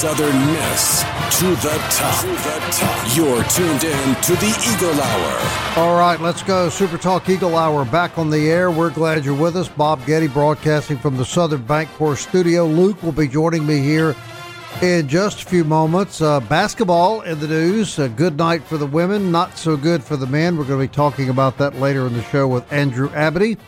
Southern Miss to the top. To the top. You're tuned in to the Eagle Hour. All right, let's go. Super Talk Eagle Hour back on the air. We're glad you're with us. Bob Getty broadcasting from the Southern Bank Bancorp studio. Luke will be joining me here in just a few moments. Uh, basketball in the news. A good night for the women, not so good for the men. We're going to be talking about that later in the show with Andrew Abadie.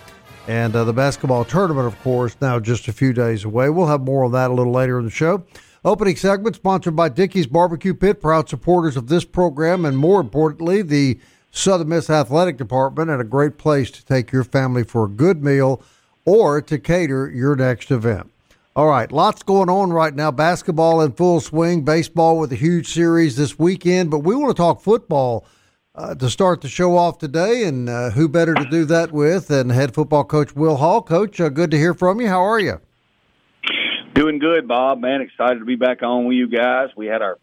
And uh, the basketball tournament, of course, now just a few days away. We'll have more on that a little later in the show. Opening segment sponsored by Dickey's Barbecue Pit, proud supporters of this program, and more importantly, the Southern Miss Athletic Department, and a great place to take your family for a good meal or to cater your next event. All right, lots going on right now. Basketball in full swing, baseball with a huge series this weekend, but we want to talk football uh, to start the show off today, and uh, who better to do that with than head football coach Will Hall? Coach, uh, good to hear from you. How are you? Doing good, Bob. Man, excited to be back on with you guys. We had our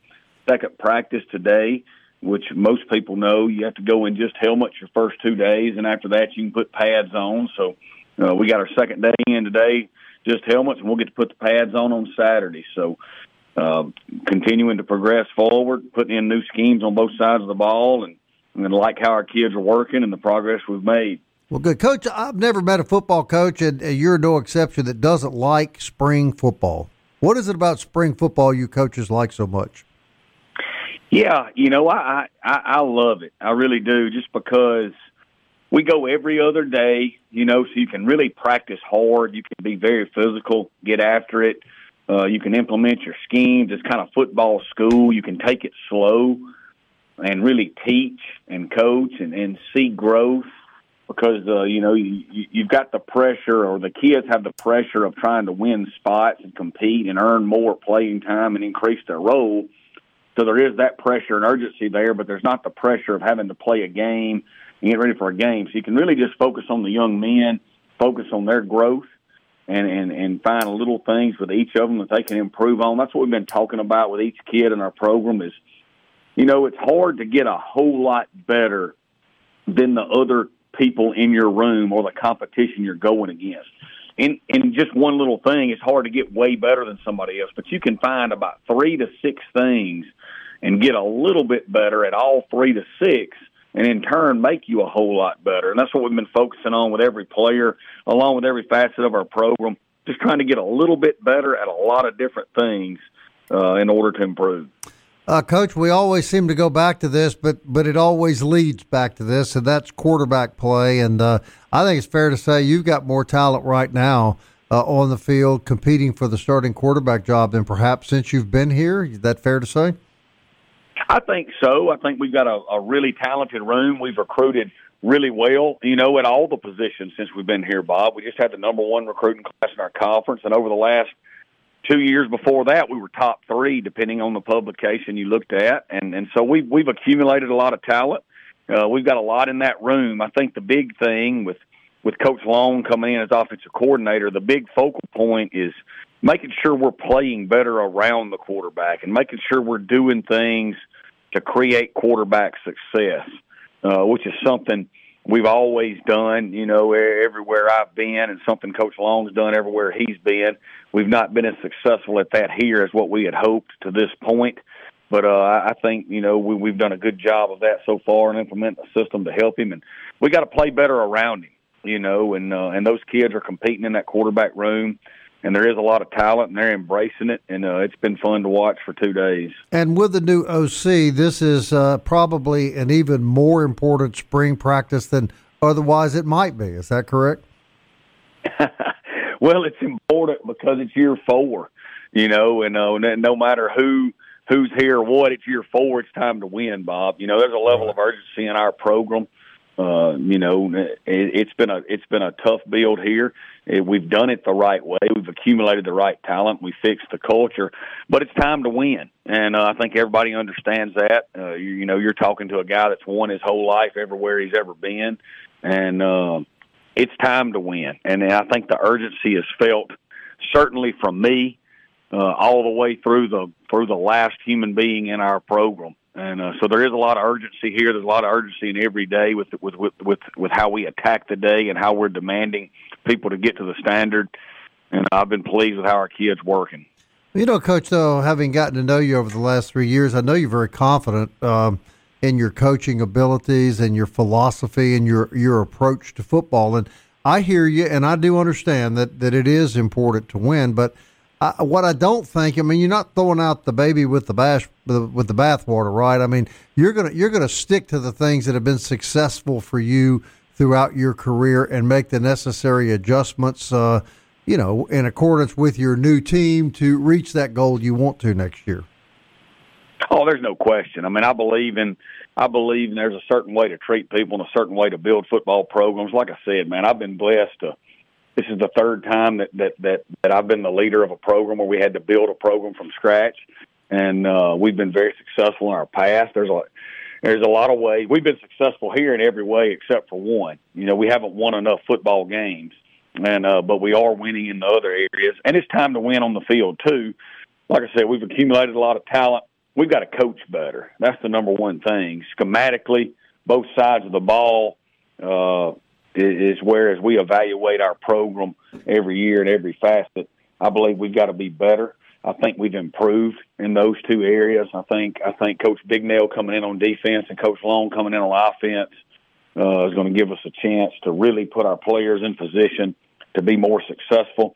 second practice today, which most people know you have to go in just helmets your first two days, and after that you can put pads on. So uh, we got our second day in today, just helmets, and we'll get to put the pads on on Saturday. So uh, continuing to progress forward, putting in new schemes on both sides of the ball, and, and like how our kids are working and the progress we've made. Well, good. Coach, I've never met a football coach, and you're no exception, that doesn't like spring football. What is it about spring football you coaches like so much? Yeah, you know, I, I, I love it. I really do, just because we go every other day, you know, so you can really practice hard. You can be very physical, get after it. Uh, you can implement your schemes. It's kind of football school. You can take it slow and really teach and coach and, and see growth because uh, you know you, you've got the pressure, or the kids have the pressure of trying to win spots and compete and earn more playing time and increase their role. So there is that pressure and urgency there, but there's not the pressure of having to play a game and get ready for a game. So you can really just focus on the young men, focus on their growth, and and and find little things with each of them that they can improve on. That's what we've been talking about with each kid in our program. Is you know it's hard to get a whole lot better than the other people in your room or the competition you're going against. And and just one little thing, it's hard to get way better than somebody else, but you can find about three to six things and get a little bit better at all three to six and in turn make you a whole lot better. And that's what we've been focusing on with every player, along with every facet of our program, just trying to get a little bit better at a lot of different things uh, in order to improve. Uh, Coach, we always seem to go back to this, but but it always leads back to this, and that's quarterback play. And uh, I think it's fair to say you've got more talent right now uh, on the field competing for the starting quarterback job than perhaps since you've been here. Is that fair to say? I think so. I think we've got a, a really talented room. We've recruited really well, you know, at all the positions since we've been here, Bob. We just had the number one recruiting class in our conference, and over the last two years before that, we were top three, depending on the publication you looked at, and and so we've we've accumulated a lot of talent. Uh, we've got a lot in that room. I think the big thing with with Coach Long coming in as offensive coordinator, the big focal point is making sure we're playing better around the quarterback and making sure we're doing things to create quarterback success, uh, which is something we've always done, you know, everywhere I've been, and something Coach Long's done everywhere he's been. We've not been as successful at that here as what we had hoped to this point. But uh, I think you know we, we've done a good job of that so far and implementing a system to help him, and we got to play better around him. you know, and uh, and those kids are competing in that quarterback room and there is a lot of talent, and they're embracing it, and uh, it's been fun to watch for two days. And with the new OC, this is uh, probably an even more important spring practice than otherwise it might be. Is that correct? well, it's important because it's year four, you know, and uh, no matter who who's here or what, it's year four. It's time to win, Bob. You know, there's a level of urgency in our program. Uh, you know, it, it's been a it's been a tough build here. It, we've done it the right way. We've accumulated the right talent. We fixed the culture, but it's time to win, and uh, I think everybody understands that. Uh, you, you know, you're talking to a guy that's won his whole life everywhere he's ever been, and uh, it's time to win. And I think the urgency is felt certainly from me uh, all the way through the through the last human being in our program. And uh, so there is a lot of urgency here. There's a lot of urgency in every day with with with with, with how we attack the day and how we're demanding people to get to the standard. And I've been pleased with how our kids working. You know, Coach, though, having gotten to know you over the last three years, I know you're very confident um, in your coaching abilities and your philosophy and your your approach to football. And I hear you, and I do understand that that it is important to win, but I, what I don't think, I mean, you're not throwing out the baby with the bash with the bathwater, right? I mean, you're gonna you're gonna stick to the things that have been successful for you throughout your career and make the necessary adjustments, uh, you know, in accordance with your new team to reach that goal you want to next year. Oh, there's no question. I mean, I believe in I believe there's a certain way to treat people and a certain way to build football programs. Like I said, man, I've been blessed to this is the third time that that that, that I've been the leader of a program where we had to build a program from scratch, and uh, we've been very successful in our past. There's a there's a lot of ways we've been successful here in every way except for one. You know, we haven't won enough football games, and uh, but we are winning in the other areas, and it's time to win on the field too. Like I said, we've accumulated a lot of talent. We've got to coach better. That's the number one thing. Schematically, both sides of the ball. Uh, is whereas we evaluate our program every year in every facet, I believe we've got to be better. I think we've improved in those two areas. I think I think Coach Bignell coming in on defense and Coach Long coming in on offense uh, is going to give us a chance to really put our players in position to be more successful.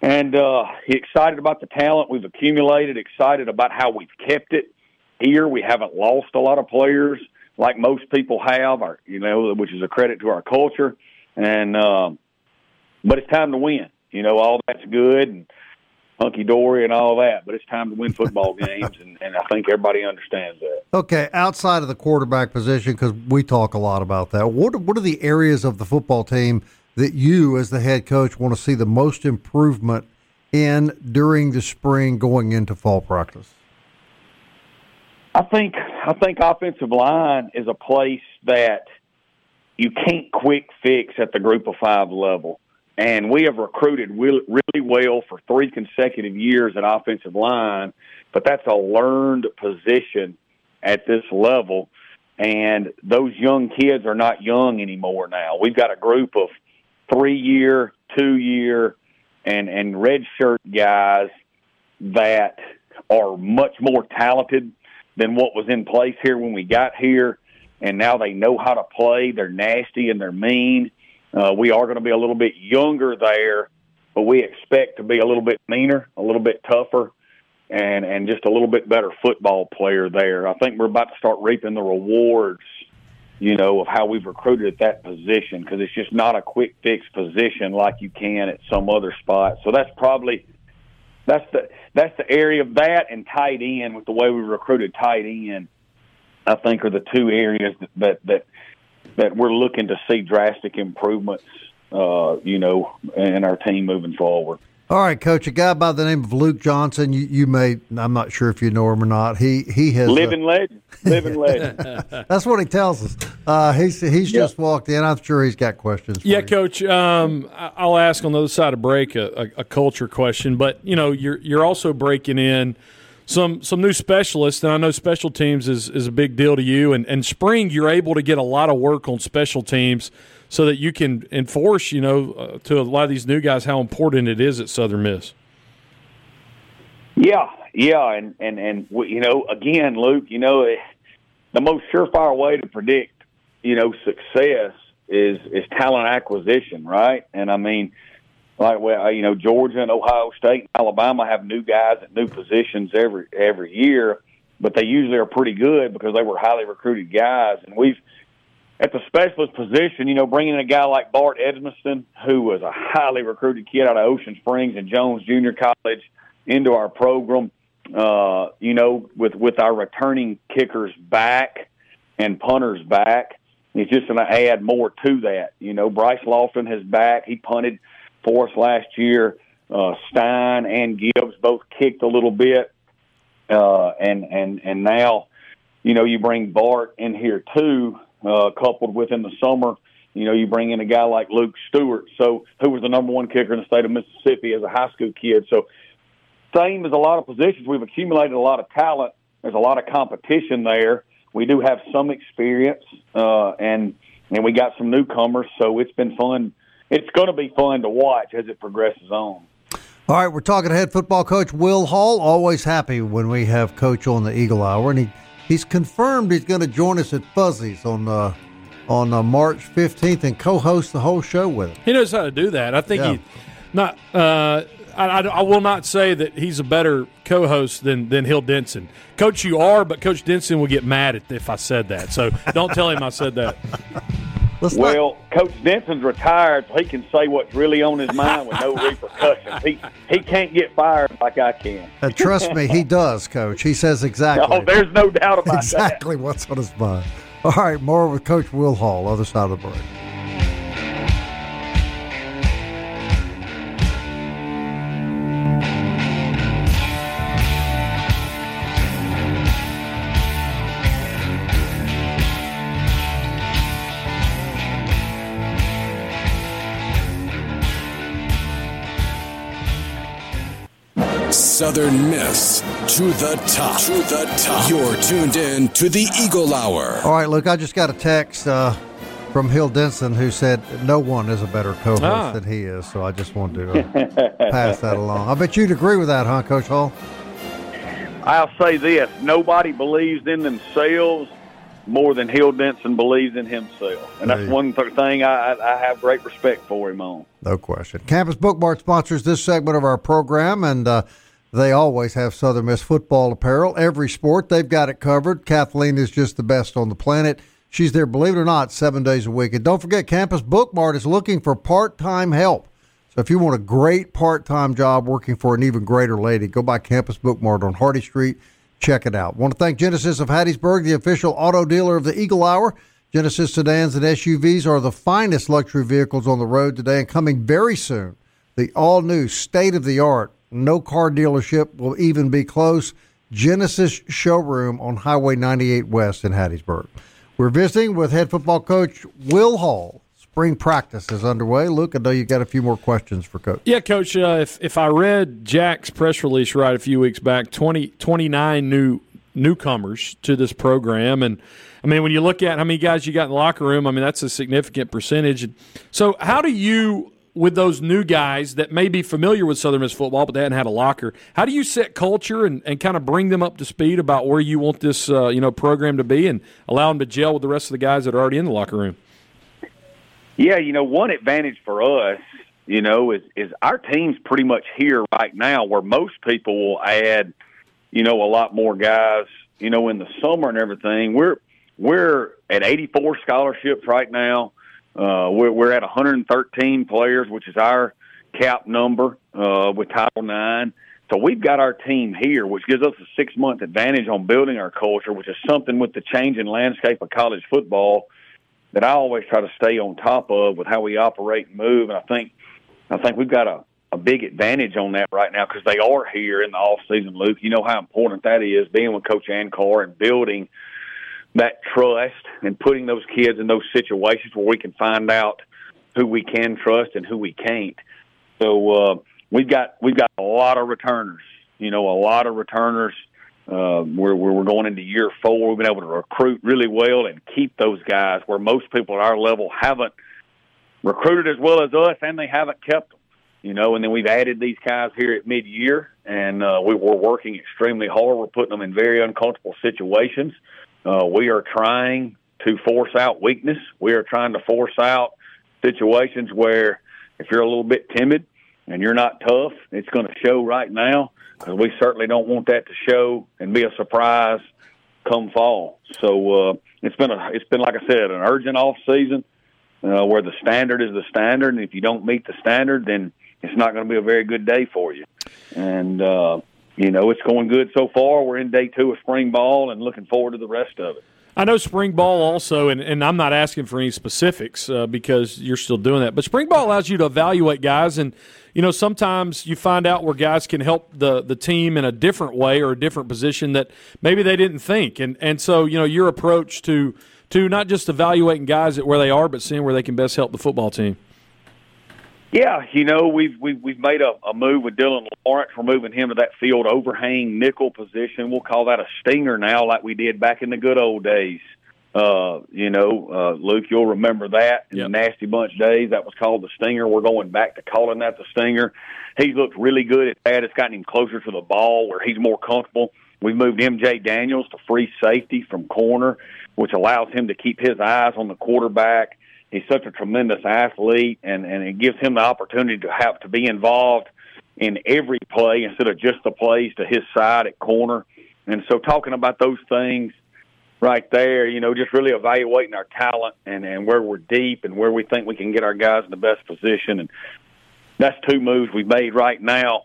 And uh, excited about the talent we've accumulated. Excited about how we've kept it here. We haven't lost a lot of players like most people have, or you know, which is a credit to our culture. And um, but it's time to win. You know, all that's good and hunky dory and all that, but it's time to win football games, and, and I think everybody understands that. Okay, outside of the quarterback position, because we talk a lot about that. What what are the areas of the football team that you, as the head coach, want to see the most improvement in during the spring, going into fall practice? I think I think offensive line is a place that you can't quick fix at the group of five level. And we have recruited really, well for three consecutive years at offensive line, but that's a learned position at this level. And those young kids are not young anymore now. We've got a group of three year, two year, and, and red shirt guys that are much more talented than what was in place here when we got here. And now they know how to play. They're nasty and they're mean. Uh, we are going to be a little bit younger there, but we expect to be a little bit meaner, a little bit tougher, and and just a little bit better football player there. I think we're about to start reaping the rewards, you know, of how we've recruited at that position because it's just not a quick fix position like you can at some other spot. So that's probably that's the that's the area of that and tight end with the way we recruited tight end. I think are the two areas that that that, that we're looking to see drastic improvements. Uh, you know, in our team moving forward. All right, Coach. A guy by the name of Luke Johnson. You, you may. I'm not sure if you know him or not. He he has living uh, legend. Living legend. That's what he tells us. Uh, he's he's yep. just walked in. I'm sure he's got questions. yeah, you. Coach. Um, I'll ask on the other side of break a, a, a culture question, but you know, you're you're also breaking in some some new specialists, and I know special teams is, is a big deal to you. And, and spring, you're able to get a lot of work on special teams so that you can enforce, you know, uh, to a lot of these new guys how important it is at Southern Miss. Yeah, yeah, and and and you know, again, Luke, you know, the most surefire way to predict, you know, success is is talent acquisition, right? And I mean, like well, you know, Georgia and Ohio State and Alabama have new guys at new positions every every year, but they usually are pretty good because they were highly recruited guys. And we've at the specialist position, you know, bringing in a guy like Bart Edmiston, who was a highly recruited kid out of Ocean Springs and Jones Junior College, into our program. Uh, you know, with with our returning kickers back and punters back, it's just going to add more to that. You know, Bryce Lawson has back. He punted for us last year. Uh, Stein and Gibbs both kicked a little bit, uh, and and and now, you know, you bring Bart in here too, uh, coupled with in the summer. You know, you bring in a guy like Luke Stewart, so who was the number one kicker in the state of Mississippi as a high school kid. So, same as a lot of positions, we've accumulated a lot of talent. There's a lot of competition there we do have some experience, uh, and and we got some newcomers, so it's been fun. It's going to be fun to watch as it progresses on. All right, we're talking to head football coach Will Hall. Always happy when we have Coach on the Eagle Hour, and he he's confirmed he's going to join us at Fuzzy's on uh, on uh, March fifteenth and co-host the whole show with us. He knows how to do that. I think yeah. he not. Uh, I, I, I, will not say that he's a better co-host than than Hill Denson. Coach, you are, but Coach Denson will get mad at if I said that. So don't tell him I said that. Let's well, not... Coach Denson's retired, so he can say what's really on his mind with no repercussions. He he can't get fired like I can. Uh, trust me, he does, Coach. He says exactly. Oh, there's no doubt about exactly that. what's on his mind. All right, more with Coach Will Hall, other side of the break. Southern Miss to the top. To the top. You're tuned in to the Eagle Hour. All right, Luke, I just got a text uh, from Hill Denson who said no one is a better co host ah. than he is. So I just wanted to uh, pass that along. I bet you'd agree with that, huh, Coach Hall? I'll say this nobody believes in themselves more than Hill Denson believes in himself. And that's one thing I, I have great respect for him on. No question. Campus Bookmart sponsors this segment of our program, and uh, they always have Southern Miss football apparel. Every sport, they've got it covered. Kathleen is just the best on the planet. She's there, believe it or not, seven days a week. And don't forget, Campus Bookmart is looking for part time help. So if you want a great part time job working for an even greater lady, go by Campus Bookmart on Hardy Street. Check it out. Want to thank Genesis of Hattiesburg, the official auto dealer of the Eagle Hour. Genesis sedans and SUVs are the finest luxury vehicles on the road today and coming very soon. The all new state of the art no car dealership will even be close. Genesis Showroom on Highway 98 West in Hattiesburg. We're visiting with head football coach Will Hall. Spring practice is underway. Luke, I know you got a few more questions for Coach. Yeah, Coach. Uh, if if I read Jack's press release right a few weeks back, 20, 29 new newcomers to this program, and I mean when you look at how many guys you got in the locker room, I mean that's a significant percentage. So how do you with those new guys that may be familiar with Southern Miss football, but they hadn't had a locker. How do you set culture and, and kind of bring them up to speed about where you want this uh, you know program to be and allow them to gel with the rest of the guys that are already in the locker room? Yeah, you know, one advantage for us, you know, is is our team's pretty much here right now, where most people will add, you know, a lot more guys, you know, in the summer and everything. We're we're at 84 scholarships right now uh, we're, we're at 113 players, which is our cap number uh, with Title IX. So we've got our team here, which gives us a six month advantage on building our culture, which is something with the changing landscape of college football that I always try to stay on top of with how we operate and move. And I think I think we've got a, a big advantage on that right now because they are here in the off season, Luke. You know how important that is, being with Coach Ankar and building – that trust and putting those kids in those situations where we can find out who we can trust and who we can't. So uh, we've got we've got a lot of returners. You know, a lot of returners. Uh, we're we're going into year four. We've been able to recruit really well and keep those guys where most people at our level haven't recruited as well as us, and they haven't kept them. You know, and then we've added these guys here at mid year, and uh, we, we're working extremely hard. We're putting them in very uncomfortable situations. Uh, we are trying to force out weakness. We are trying to force out situations where if you're a little bit timid and you're not tough, it's going to show right now because we certainly don't want that to show and be a surprise come fall. So uh, it's been a it's been like I said an urgent off season uh, where the standard is the standard, and if you don't meet the standard, then it's not going to be a very good day for you. And uh, you know it's going good so far. We're in day two of spring ball, and looking forward to the rest of it. I know spring ball also, and, and I'm not asking for any specifics uh, because you're still doing that. But spring ball allows you to evaluate guys, and you know sometimes you find out where guys can help the the team in a different way or a different position that maybe they didn't think. And and so you know your approach to to not just evaluating guys at where they are, but seeing where they can best help the football team. Yeah, you know we've we've, we've made a, a move with Dylan Lawrence. We're moving him to that field overhang nickel position. We'll call that a stinger now, like we did back in the good old days. Uh, you know, uh, Luke, you'll remember that in yep. the Nasty Bunch days. That was called the stinger. We're going back to calling that the stinger. He's looked really good at that. It's gotten him closer to the ball where he's more comfortable. We've moved MJ Daniels to free safety from corner, which allows him to keep his eyes on the quarterback he's such a tremendous athlete, and and it gives him the opportunity to have to be involved in every play instead of just the plays to his side at corner. And so, talking about those things right there, you know, just really evaluating our talent and and where we're deep and where we think we can get our guys in the best position. And that's two moves we've made right now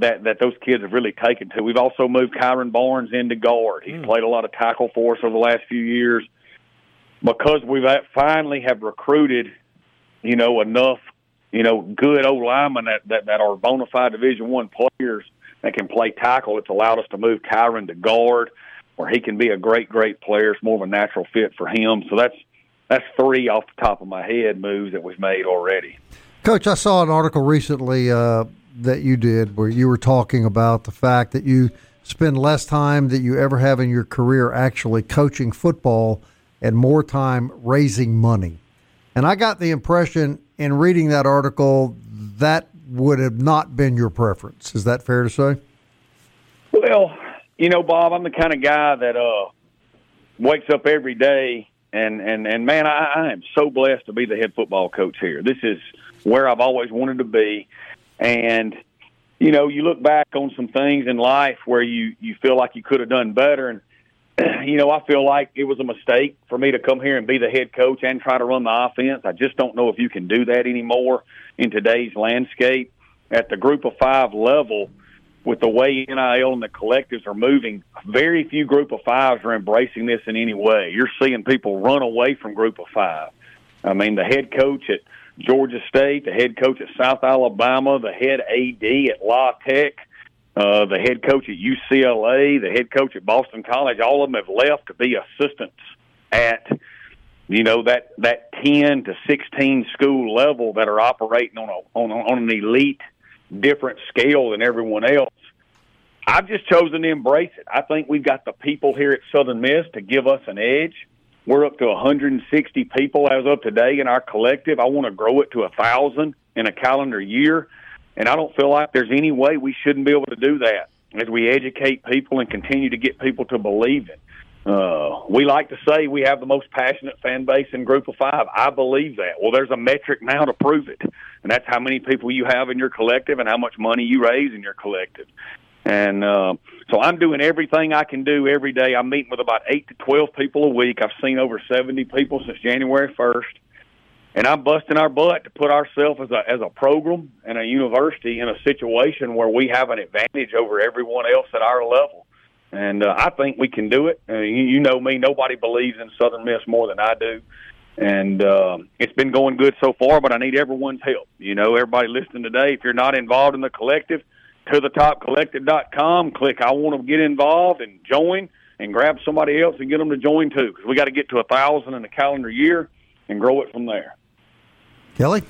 that that those kids have really taken to. We've also moved Kyron Barnes into guard. He's mm. played a lot of tackle for us over the last few years because we've finally have recruited, you know, enough, you know, good old linemen that, that, that are bona fide Division One players that can play tackle. It's allowed us to move Kyron to guard, where he can be a great, great player. It's more of a natural fit for him. So that's that's three off the top of my head moves that we've made already. Coach, I saw an article recently uh, that you did where you were talking about the fact that you spend less time that you ever have in your career actually coaching football and more time raising money. And I got the impression in reading that article that would have not been your preference. Is that fair to say? Well, you know, Bob, I'm the kind of guy that uh, wakes up every day and and and man, I, I am so blessed to be the head football coach here. This is where I've always wanted to be, and you know, you look back on some things in life where you you feel like you could have done better, and you know, I feel like it was a mistake for me to come here and be the head coach and try to run the offense. I just don't know if you can do that anymore in today's landscape. At the group of five level, with the way NIL and the collectives are moving, very few group of fives are embracing this in any way. You're seeing people run away from group of five. I mean, the head coach at Georgia State, the head coach at South Alabama, the head AD at La Tech, uh, the head coach at UCLA, the head coach at Boston College, all of them have left to be assistants at you know that that 10 to 16 school level that are operating on a on, a, on an elite different scale than everyone else. I've just chosen to embrace it. I think we've got the people here at Southern Miss to give us an edge. We're up to 160 people as of today in our collective. I want to grow it to a thousand in a calendar year. And I don't feel like there's any way we shouldn't be able to do that as we educate people and continue to get people to believe it. Uh, we like to say we have the most passionate fan base in Group of Five. I believe that. Well, there's a metric now to prove it, and that's how many people you have in your collective and how much money you raise in your collective. And uh, so I'm doing everything I can do every day. I'm meeting with about eight to twelve people a week. I've seen over seventy people since January first and I'm busting our butt to put ourselves as a as a program and a university in a situation where we have an advantage over everyone else at our level. And uh, I think we can do it. Uh, you, you know me; nobody believes in Southern Miss more than I do. And uh, it's been going good so far, but I need everyone's help. You know, everybody listening today, if you're not involved in the collective, to the topcollective.com, click I want to get involved and join and grab somebody else and get them to join too because we got to get to a thousand in a calendar year and grow it from there. Kelly?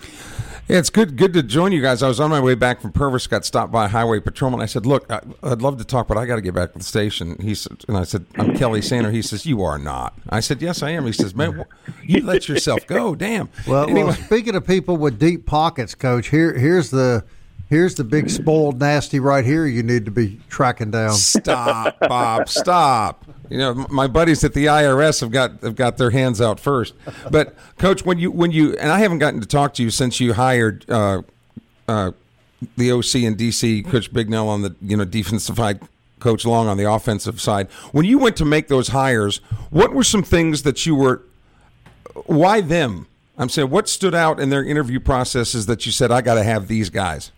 Yeah, it's good good to join you guys. I was on my way back from Purvis, got stopped by a highway patrolman. I said, "Look, I, would love to talk, but I got to get back to the station." He said, and I said, "I'm Kelly Sander." He says, "You are not." I said, "Yes, I am." He says, "Man, you let yourself go, damn." Well, anyway. well, speaking of people with deep pockets, Coach, here here's the Here's the big spoiled nasty right here. You need to be tracking down. Stop, Bob. Stop. You know, my buddies at the IRS have got have got their hands out first. But coach, when you when you and I haven't gotten to talk to you since you hired uh, uh, the OC in DC, Coach Bignell on the you know defensive side, Coach Long on the offensive side. When you went to make those hires, what were some things that you were? Why them? I'm saying, what stood out in their interview processes that you said I got to have these guys?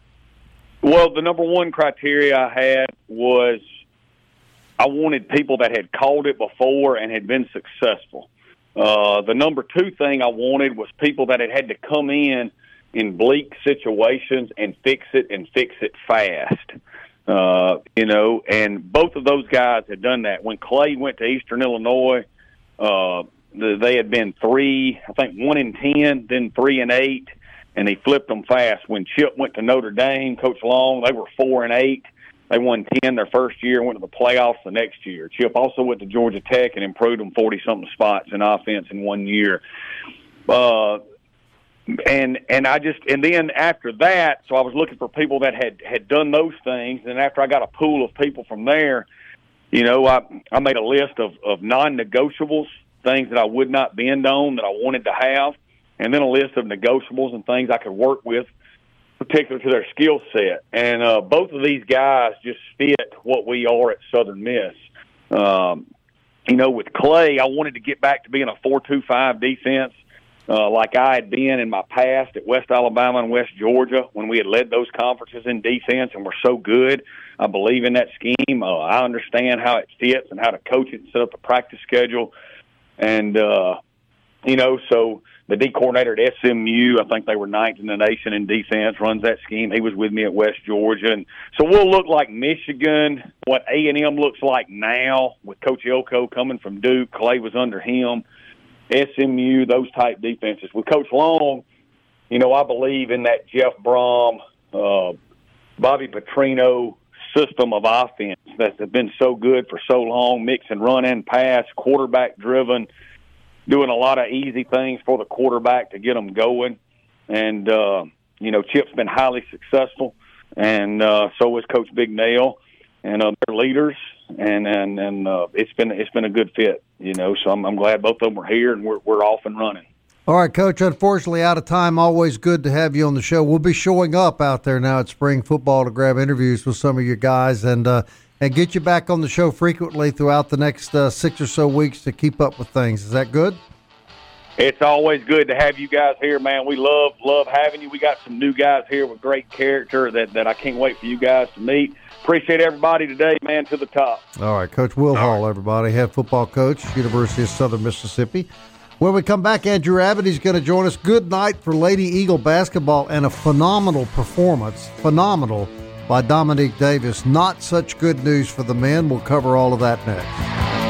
Well, the number one criteria I had was I wanted people that had called it before and had been successful. Uh, the number two thing I wanted was people that had had to come in in bleak situations and fix it and fix it fast. Uh, you know, and both of those guys had done that. When Clay went to Eastern Illinois, uh, they had been three, I think one in ten, then three and eight, and he flipped them fast. When Chip went to Notre Dame, Coach Long, they were four and eight. They won ten their first year and went to the playoffs the next year. Chip also went to Georgia Tech and improved them forty something spots in offense in one year. Uh, and and I just and then after that, so I was looking for people that had had done those things. And after I got a pool of people from there, you know, I I made a list of of non-negotiables, things that I would not bend on that I wanted to have and then a list of negotiables and things I could work with, particular to their skill set. And uh, both of these guys just fit what we are at Southern Miss. Um, you know, with Clay, I wanted to get back to being a four-two-five defense. Uh, like I had been in my past at West Alabama and West Georgia when we had led those conferences in defense and were so good. I believe in that scheme. Uh, I understand how it fits and how to coach it and set up a practice schedule. And, uh, you know, so the D coordinator at SMU, I think they were ninth in the nation in defense, runs that scheme. He was with me at West Georgia, and so we'll look like Michigan, what A and M looks like now with Coach Elko coming from Duke. Clay was under him. SMU, those type defenses. With Coach Long, you know, I believe in that Jeff Brohm, uh, Bobby Petrino system of offense that's been so good for so long, mix and run and pass, quarterback driven doing a lot of easy things for the quarterback to get them going. And uh, you know, Chip's been highly successful, and uh, so is Coach Bignell and uh, leaders. And and and uh, it's been it's been a good fit, you know. So I'm, I'm glad both of them are here and we're we're off and running. All right, Coach. Unfortunately, out of time. Always good to have you on the show. We'll be showing up out there now at spring football to grab interviews with some of your guys, and uh, and get you back on the show frequently throughout the next uh, six or so weeks to keep up with things. Is that good? It's always good to have you guys here, man. We love love having you. We got some new guys here with great character that, that I can't wait for you guys to meet. Appreciate everybody today, man, to the top. All right, Coach Will All Hall, right. everybody, head football coach, University of Southern Mississippi. When we come back, Andrew Abadie, is going to join us. Good night for Lady Eagle basketball and a phenomenal performance. Phenomenal by Dominique Davis. Not such good news for the men. We'll cover all of that next.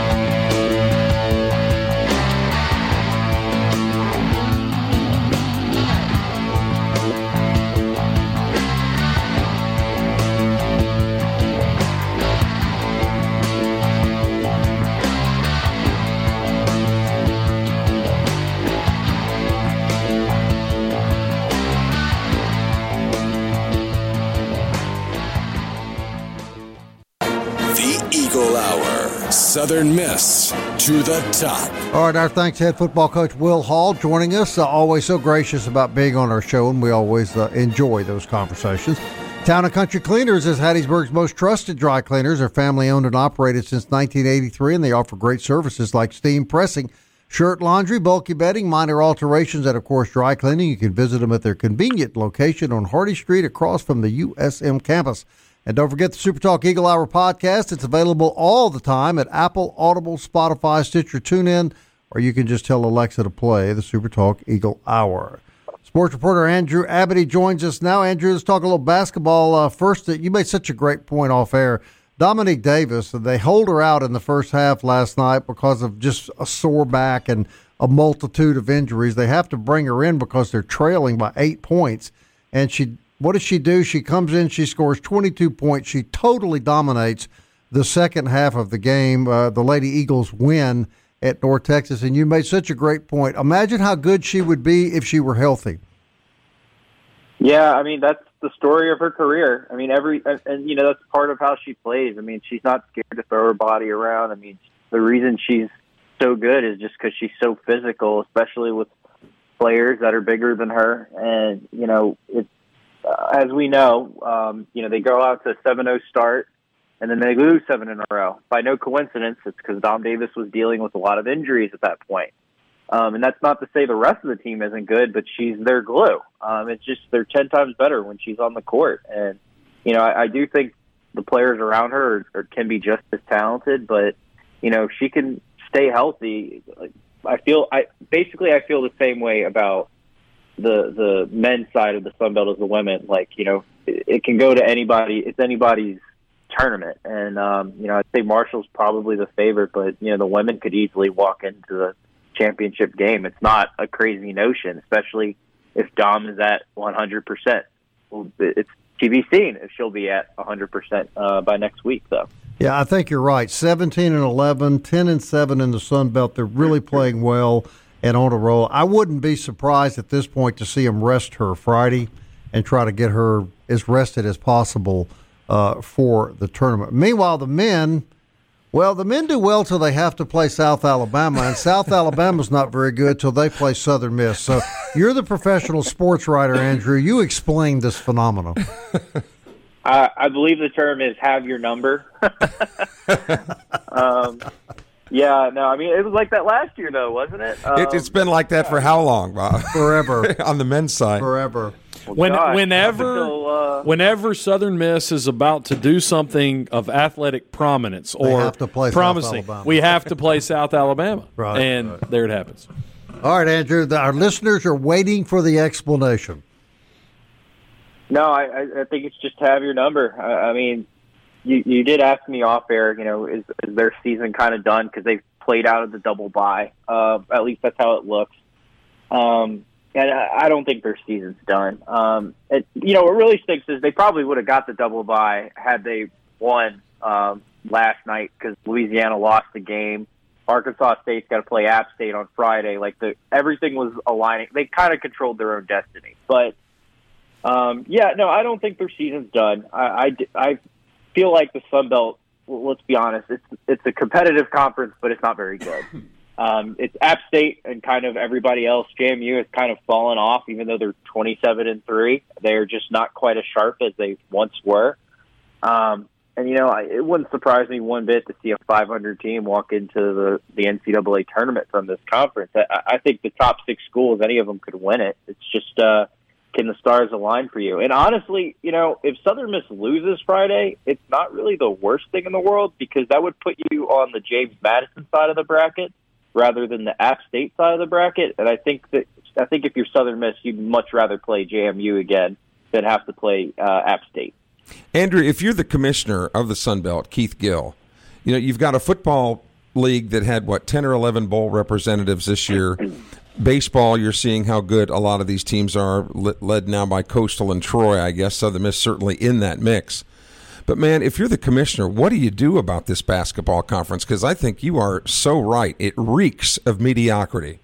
Southern Miss to the top. All right, our thanks head football coach Will Hall joining us. Uh, always so gracious about being on our show, and we always uh, enjoy those conversations. Town and Country Cleaners is Hattiesburg's most trusted dry cleaners. They're family owned and operated since 1983, and they offer great services like steam pressing, shirt laundry, bulky bedding, minor alterations, and of course dry cleaning. You can visit them at their convenient location on Hardy Street across from the USM campus. And don't forget the Super Talk Eagle Hour podcast. It's available all the time at Apple, Audible, Spotify, Stitcher, TuneIn, or you can just tell Alexa to play the Super Talk Eagle Hour. Sports reporter Andrew Abadie joins us now. Andrew, let's talk a little basketball. Uh, first, you made such a great point off air. Dominique Davis, they hold her out in the first half last night because of just a sore back and a multitude of injuries. They have to bring her in because they're trailing by eight points, and she what does she do? She comes in, she scores 22 points. She totally dominates the second half of the game. Uh, the Lady Eagles win at North Texas, and you made such a great point. Imagine how good she would be if she were healthy. Yeah, I mean that's the story of her career. I mean, every and, and you know that's part of how she plays. I mean, she's not scared to throw her body around. I mean, the reason she's so good is just because she's so physical, especially with players that are bigger than her. And you know, it's uh, as we know, um, you know they go out to a 7-0 start, and then they lose seven in a row. By no coincidence, it's because Dom Davis was dealing with a lot of injuries at that point. Um, and that's not to say the rest of the team isn't good, but she's their glue. Um, it's just they're ten times better when she's on the court, and you know I, I do think the players around her are, are, can be just as talented, but you know she can stay healthy. I feel I basically I feel the same way about the the men's side of the Sun Belt as the women. Like you know it, it can go to anybody. It's anybody's tournament, and um, you know I'd say Marshall's probably the favorite, but you know the women could easily walk into the championship game. It's not a crazy notion, especially if Dom is at 100%. Well, it's to be seen if she'll be at 100% uh, by next week, though. Yeah, I think you're right. 17 and 11, 10 and 7 in the Sun Belt. They're really playing well and on a roll. I wouldn't be surprised at this point to see him rest her Friday and try to get her as rested as possible uh, for the tournament. Meanwhile, the men well, the men do well till they have to play South Alabama, and South Alabama's not very good till they play Southern Miss. So you're the professional sports writer, Andrew. You explain this phenomenon. I, I believe the term is "have your number." um, yeah, no, I mean it was like that last year, though, wasn't it? Um, it has been like that for how long, Bob? Forever on the men's side. Forever. Well, when, gosh, whenever, until, uh, whenever Southern Miss is about to do something of athletic prominence or promising, we have to play South Alabama, right? And right. there it happens. All right, Andrew. The, our listeners are waiting for the explanation. No, I, I think it's just to have your number. I, I mean, you, you did ask me off air. You know, is, is their season kind of done because they've played out of the double bye? Uh, at least that's how it looks. Um, and I don't think their season's done. Um, it, you know, what really stinks is they probably would have got the double bye had they won um, last night because Louisiana lost the game. Arkansas State's got to play App State on Friday. Like the everything was aligning. They kind of controlled their own destiny. But um, yeah, no, I don't think their season's done. I, I, I feel like the Sun Belt. Let's be honest. It's it's a competitive conference, but it's not very good. Um, it's App State and kind of everybody else. JMU has kind of fallen off, even though they're 27 and three. They're just not quite as sharp as they once were. Um, and you know, I, it wouldn't surprise me one bit to see a 500 team walk into the the NCAA tournament from this conference. I, I think the top six schools, any of them could win it. It's just uh, can the stars align for you? And honestly, you know, if Southern Miss loses Friday, it's not really the worst thing in the world because that would put you on the James Madison side of the bracket rather than the App State side of the bracket. And I think that I think if you're Southern Miss, you'd much rather play JMU again than have to play uh, App State. Andrew, if you're the commissioner of the Sun Belt, Keith Gill, you know you've got a football league that had what ten or eleven bowl representatives this year. Baseball, you're seeing how good a lot of these teams are, led now by Coastal and Troy. I guess Southern Miss certainly in that mix. But man, if you're the commissioner, what do you do about this basketball conference? Because I think you are so right. It reeks of mediocrity.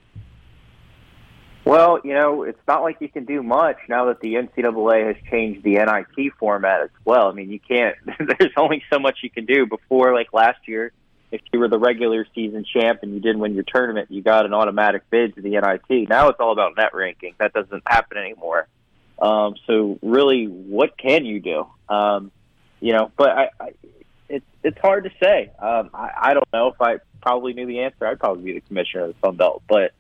Well, you know, it's not like you can do much now that the NCAA has changed the NIT format as well. I mean, you can't. There's only so much you can do. Before, like last year, if you were the regular season champ and you didn't win your tournament, you got an automatic bid to the NIT. Now it's all about net ranking. That doesn't happen anymore. Um, so, really, what can you do? Um, you know, but I, I it's it's hard to say. Um, I, I don't know if I probably knew the answer. I'd probably be the commissioner of the Sun Belt, but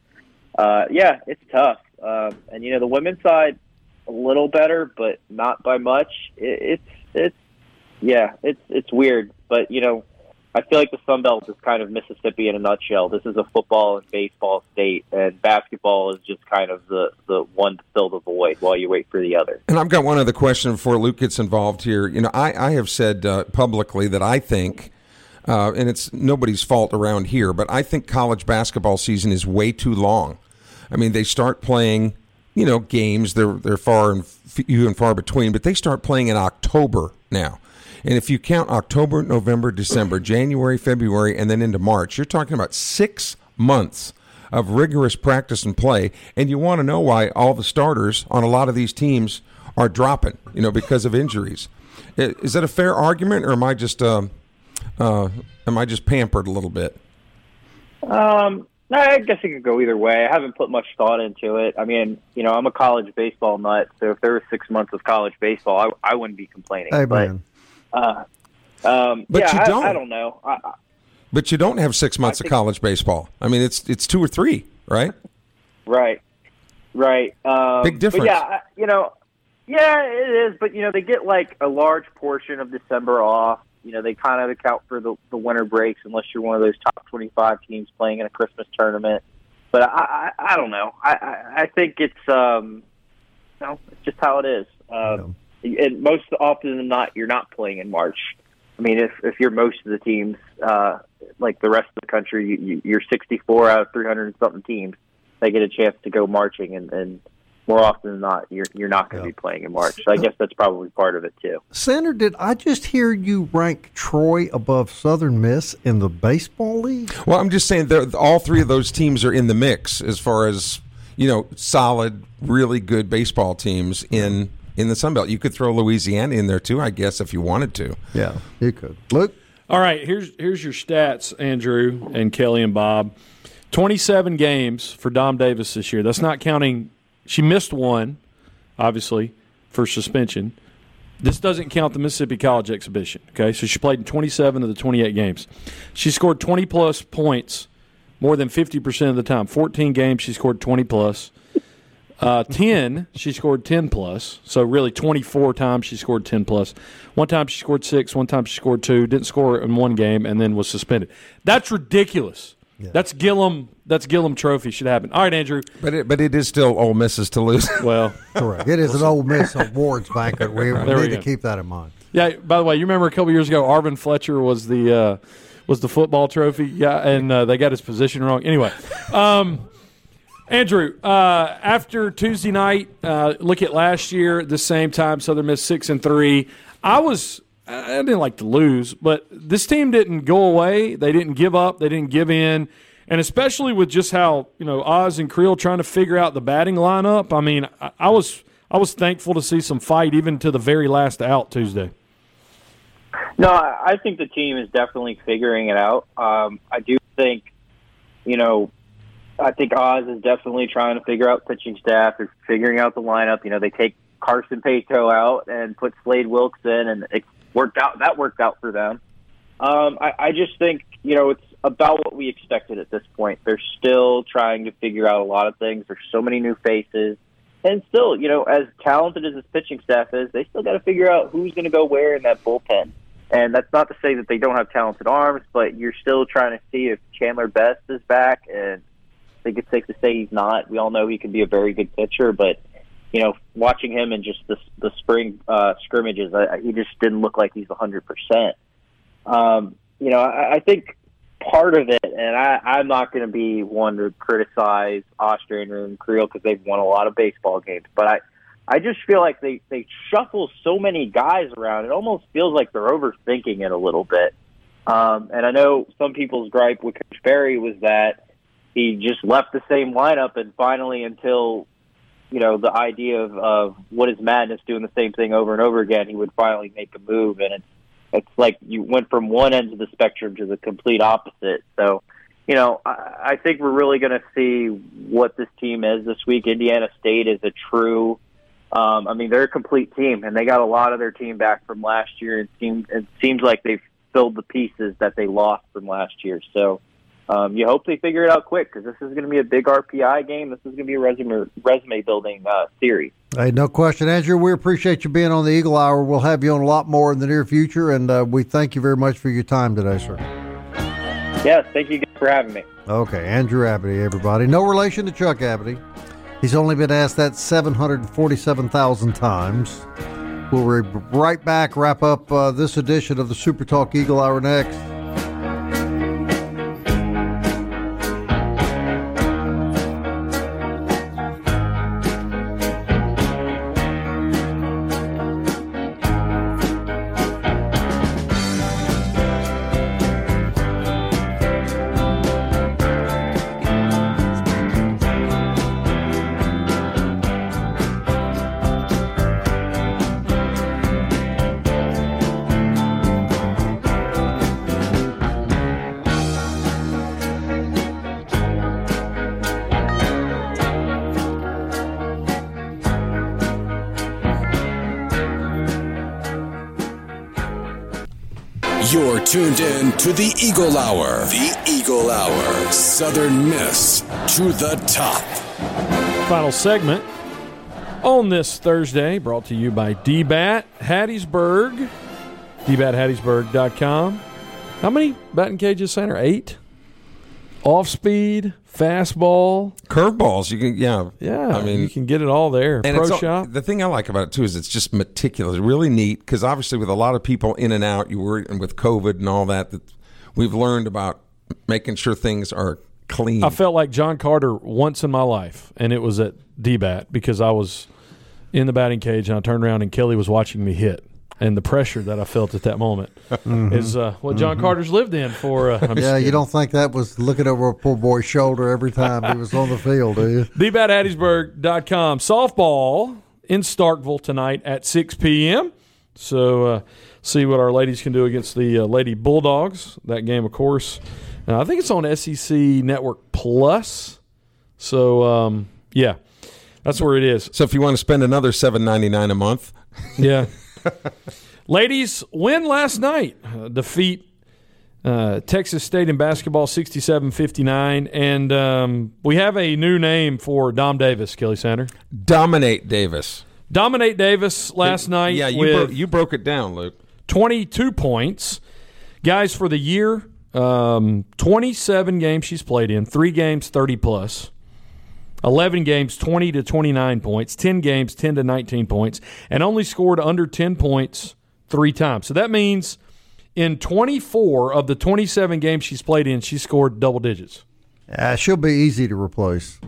uh, yeah, it's tough. Um, and you know, the women's side a little better, but not by much. It, it's it's yeah, it's it's weird, but you know, I feel like the Sun Belt is kind of Mississippi in a nutshell. This is a football and baseball state, and basketball is just kind of the, the one to fill the void while you wait for the other. And I've got one other question before Luke gets involved here. You know, I, I have said uh, publicly that I think, uh, and it's nobody's fault around here, but I think college basketball season is way too long. I mean, they start playing, you know, games. They're they're far and few and far between, but they start playing in October now. And if you count October, November, December, January, February, and then into March, you're talking about six months of rigorous practice and play. And you want to know why all the starters on a lot of these teams are dropping, you know, because of injuries. Is that a fair argument, or am I just um, uh, am I just pampered a little bit? Um, no, I guess it could go either way. I haven't put much thought into it. I mean, you know, I'm a college baseball nut, so if there was six months of college baseball, I, I wouldn't be complaining. Hey, but, man. Uh, um, But yeah, you don't. I don't know. I, I, But you don't have six months of college baseball. I mean, it's it's two or three, right? Right, right. Um, Big difference. Yeah, I- you know, yeah, it is. But you know, they get like a large portion of December off. You know, they kind of account for the, the winter breaks, unless you're one of those top 25 teams playing in a Christmas tournament. But I, I, I don't know. I, I, I think it's, um, you know, it's just how it is. Um, And most often than not, you're not playing in March. I mean, if if you're most of the teams, uh, like the rest of the country, you, you, you're 64 out of 300 and something teams. They get a chance to go marching, and, and more often than not, you're you're not going to be playing in March. So I guess that's probably part of it too. Senator, did I just hear you rank Troy above Southern Miss in the baseball league? Well, I'm just saying, they're- all three of those teams are in the mix as far as you know, solid, really good baseball teams in in the Sun Belt. You could throw Louisiana in there too, I guess, if you wanted to. Yeah, you could. Luke, All right, here's here's your stats, Andrew and Kelly and Bob. Twenty-seven games for Dom Davis this year. That's not counting. She missed one, obviously, for suspension. This doesn't count the Mississippi College exhibition. Okay, so she played in 27 of the 28 games. She scored 20 plus points more than 50 percent of the time. 14 games she scored 20 plus. Uh, 10, she scored 10 plus. So really 24 times she scored 10 plus. One time she scored six, one time she scored two, didn't score in one game, and then was suspended. That's ridiculous. That's Gillom. That's Gillom Trophy should happen. All right, Andrew. But it, but it is still Ole Miss's to lose. Well, correct. It is an Ole Miss awards banquet. We, we There we need to go. keep that in mind. yeah. By the way, you remember a couple years ago, Arvin Fletcher was the uh, was the football trophy. Yeah, and uh, they got his position wrong. Anyway, um, Andrew, uh, after Tuesday night, uh, look at last year the same time, Southern Miss six and three. I was I didn't like to lose, but this team didn't go away. They didn't give up. They didn't give in. And especially with just how you know Oz and Creel trying to figure out the batting lineup. I mean, I, I was I was thankful to see some fight even to the very last out Tuesday. No, I think the team is definitely figuring it out. Um, I do think, you know, I think Oz is definitely trying to figure out pitching staff. They're figuring out the lineup. You know, they take Carson Paetow out and put Slade Wilkes in, and it worked out. That worked out for them. Um, I, I just think you know it's about what we expected at this point. They're still trying to figure out a lot of things. There's so many new faces, and still, you know, as talented as this pitching staff is, they still got to figure out who's going to go where in that bullpen. And that's not to say that they don't have talented arms, but you're still trying to see if Chandler Best is back. And think it's safe to say he's not. We all know he can be a very good pitcher, but you know, watching him in just the the spring uh, scrimmages, I, he just didn't look like he's 100. percent um, you know, I, I think part of it, and I, I'm not going to be one to criticize Ostrander and Creel because they've won a lot of baseball games, but I, I just feel like they they shuffle so many guys around. It almost feels like they're overthinking it a little bit. Um, and I know some people's gripe with Coach Berry was that he just left the same lineup, and finally, until you know the idea of, of what is madness doing the same thing over and over again, he would finally make a move, and it's it's like you went from one end of the spectrum to the complete opposite. So, you know, I, I think we're really going to see what this team is this week. Indiana State is a true. Um, I mean, they're a complete team, and they got a lot of their team back from last year. It seems it seems like they've filled the pieces that they lost from last year. So, um, you hope they figure it out quick because this is going to be a big RPI game. This is going to be a resume resume building uh, series. Hey, no question, Andrew. We appreciate you being on the Eagle Hour. We'll have you on a lot more in the near future, and uh, we thank you very much for your time today, sir. Yes, thank you for having me. Okay, Andrew Abadie, everybody. No relation to Chuck Abadie. He's only been asked that 747,000 times. We'll be right back, wrap up uh, this edition of the Super Talk Eagle Hour next. Eagle Hour. The Eagle Hour. Southern Miss to the top. Final segment on this Thursday, brought to you by DBAT Hattiesburg. DBATHattiesburg.com. How many batting cages, Center? Eight? Off speed, fastball. Curveballs, you can, yeah. Yeah, I mean, you can get it all there. and Pro it's all- shop. the thing I like about it too is it's just meticulous, really neat. Because obviously, with a lot of people in and out, you were and with COVID and all that, that we've learned about making sure things are clean. I felt like John Carter once in my life, and it was at DBAT because I was in the batting cage and I turned around and Kelly was watching me hit. And the pressure that I felt at that moment is uh, what John Carter's lived in for. Uh, I'm Yeah, you don't think that was looking over a poor boy's shoulder every time he was on the field, do you? DBATHattiesburg.com. Softball in Starkville tonight at 6 p.m. So uh, see what our ladies can do against the uh, Lady Bulldogs. That game, of course. Uh, I think it's on SEC Network Plus. So, um, yeah, that's where it is. so if you want to spend another seven ninety nine a month, Yeah. Ladies win last night. Uh, defeat uh, Texas State in basketball 67 59. And um, we have a new name for Dom Davis, Kelly Center. dominate Davis. Dominate Davis last night Yeah, you with bro- you broke it down, Luke. 22 points. Guys, for the year, um, 27 games she's played in, three games, 30 plus. 11 games, 20 to 29 points, 10 games, 10 to 19 points, and only scored under 10 points three times. So that means in 24 of the 27 games she's played in, she scored double digits. Uh, she'll be easy to replace.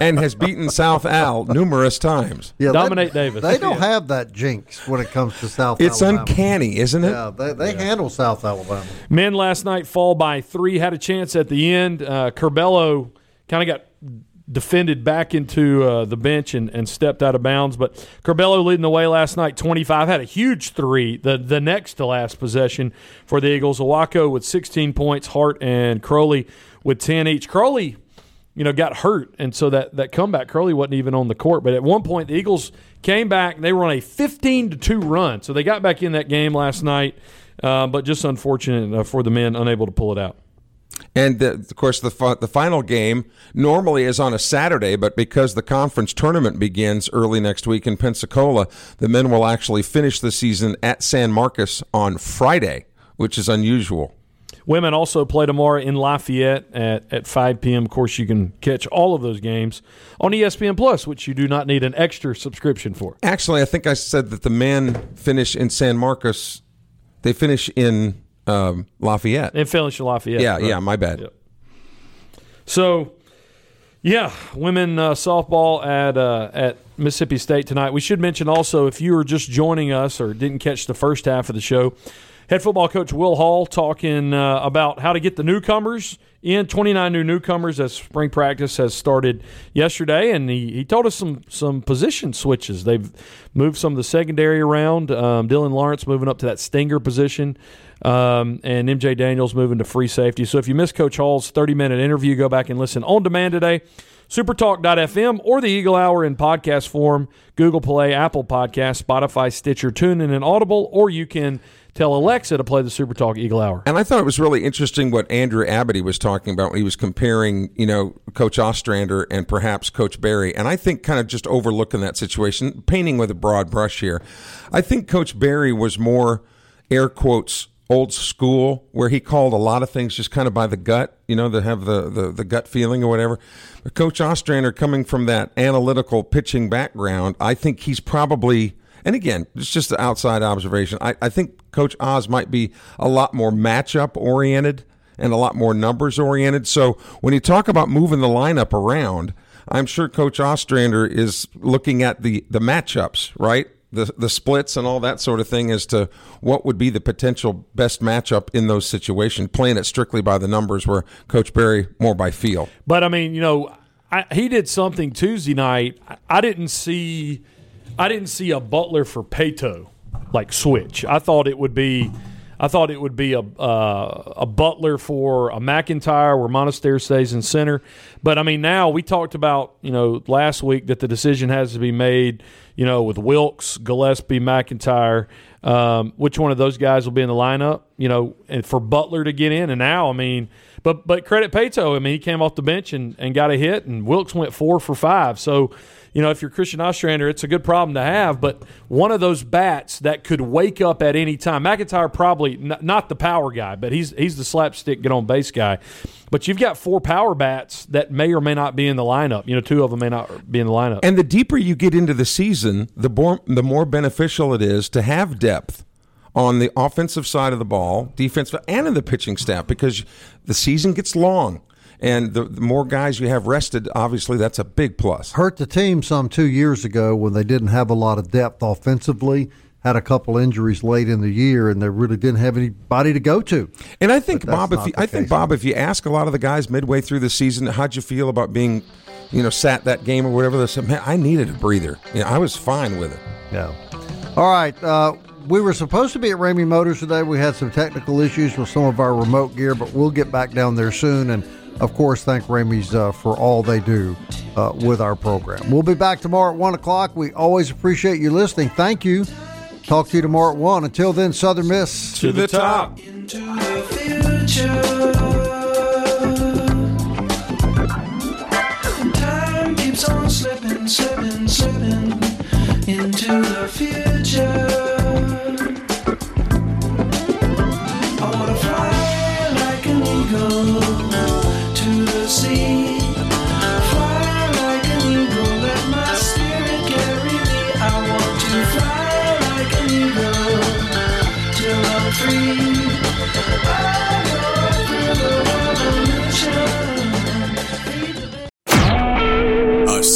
And has beaten South Al numerous times. Yeah, Dominate they, Davis. They don't have that jinx when it comes to South. It's Alabama. uncanny, isn't it? Yeah, they, they handle South Alabama. Men last night fall by three, had a chance at the end. Uh, Curbelo kind of got defended back into uh, the bench and, and stepped out of bounds. But Curbelo leading the way last night, 25, had a huge three, the, the next to last possession for the Eagles. Owako with 16 points, Hart and Crowley with 10 each. Crowley, you know, got hurt, and so that, that comeback, Crowley wasn't even on the court. But at one point, the Eagles came back. They were on a 15 to 2 run. So they got back in that game last night, uh, but just unfortunate uh, for the men, unable to pull it out. And the, of course, the the final game normally is on a Saturday, but because the conference tournament begins early next week in Pensacola, the men will actually finish the season at San Marcos on Friday, which is unusual. Women also play tomorrow in Lafayette at, at 5 p.m. Of course, you can catch all of those games on ESPN Plus, which you do not need an extra subscription for. Actually, I think I said that the men finish in San Marcos. They finish in um, Lafayette. They finish in Lafayette. yeah, right? yeah, my bad. So, yeah, women uh, softball at uh, at Mississippi State tonight. We should mention also if you were just joining us or didn't catch the first half of the show, head football coach Will Hall talking uh, about how to get the newcomers in. Twenty nine new newcomers as spring practice has started yesterday, and he, he told us some some position switches. They've moved some of the secondary around. Um, Dylan Lawrence moving up to that stinger position. Um, and MJ Daniels moving to free safety. So if you missed Coach Hall's 30 minute interview, go back and listen on demand today. Supertalk.fm or the Eagle Hour in podcast form, Google Play, Apple Podcast, Spotify, Stitcher, TuneIn, and Audible, or you can tell Alexa to play the Super Talk Eagle Hour. And I thought it was really interesting what Andrew Abadie was talking about when he was comparing, you know, Coach Ostrander and perhaps Coach Berry. And I think kind of just overlooking that situation, painting with a broad brush here. I think Coach Berry was more air quotes old school where he called a lot of things just kind of by the gut, you know, that have the, the, the gut feeling or whatever. But Coach Ostrander coming from that analytical pitching background, I think he's probably and again, it's just an outside observation. I, I think Coach Oz might be a lot more matchup oriented and a lot more numbers oriented. So when you talk about moving the lineup around, I'm sure Coach Ostrander is looking at the, the matchups, right? The, the splits and all that sort of thing as to what would be the potential best matchup in those situations, playing it strictly by the numbers, where Coach Berry more by feel. But I mean, you know, I, he did something Tuesday night. I, I didn't see, I didn't see a Butler for Paetow like switch. I thought it would be. I thought it would be a uh, a Butler for a McIntyre where Monistere stays in center. But I mean, now we talked about you know last week that the decision has to be made. You know, with Wilkes, Gillespie, McIntyre, um, which one of those guys will be in the lineup? You know, and for Butler to get in, and now I mean, but but credit Paetow. I mean, he came off the bench and, and got a hit, and Wilkes went four for five. So you know, if you're Christian Ostrander, it's a good problem to have. But one of those bats that could wake up at any time. McIntyre probably not, not the power guy, but he's he's the slapstick get on base guy. But you've got four power bats that may or may not be in the lineup. You know, two of them may not be in the lineup. And the deeper you get into the season, the more the more beneficial it is to have depth on the offensive side of the ball, defensive, and in the pitching staff because the season gets long. And the, the, more guys you have rested, obviously, that's a big plus. Hurt the team some two years ago when they didn't have a lot of depth offensively. Had a couple injuries late in the year, and they really didn't have anybody to go to. And I think Bob, if you, I think Bob, if you ask a lot of the guys midway through the season, how'd you feel about being, you know, sat that game or whatever? They said, man, I needed a breather. You know, I was fine with it. Yeah. All right. Uh, we were supposed to be at Ramey Motors today. We had some technical issues with some of our remote gear, but we'll get back down there soon. And of course, thank Ramey's uh, for all they do uh, with our program. We'll be back tomorrow at 1 o'clock. We always appreciate you listening. Thank you. Talk to you tomorrow at 1. Until then, Southern Miss. To, to the, the top. top. Into the future. Time keeps on slipping, slipping, slipping into the future.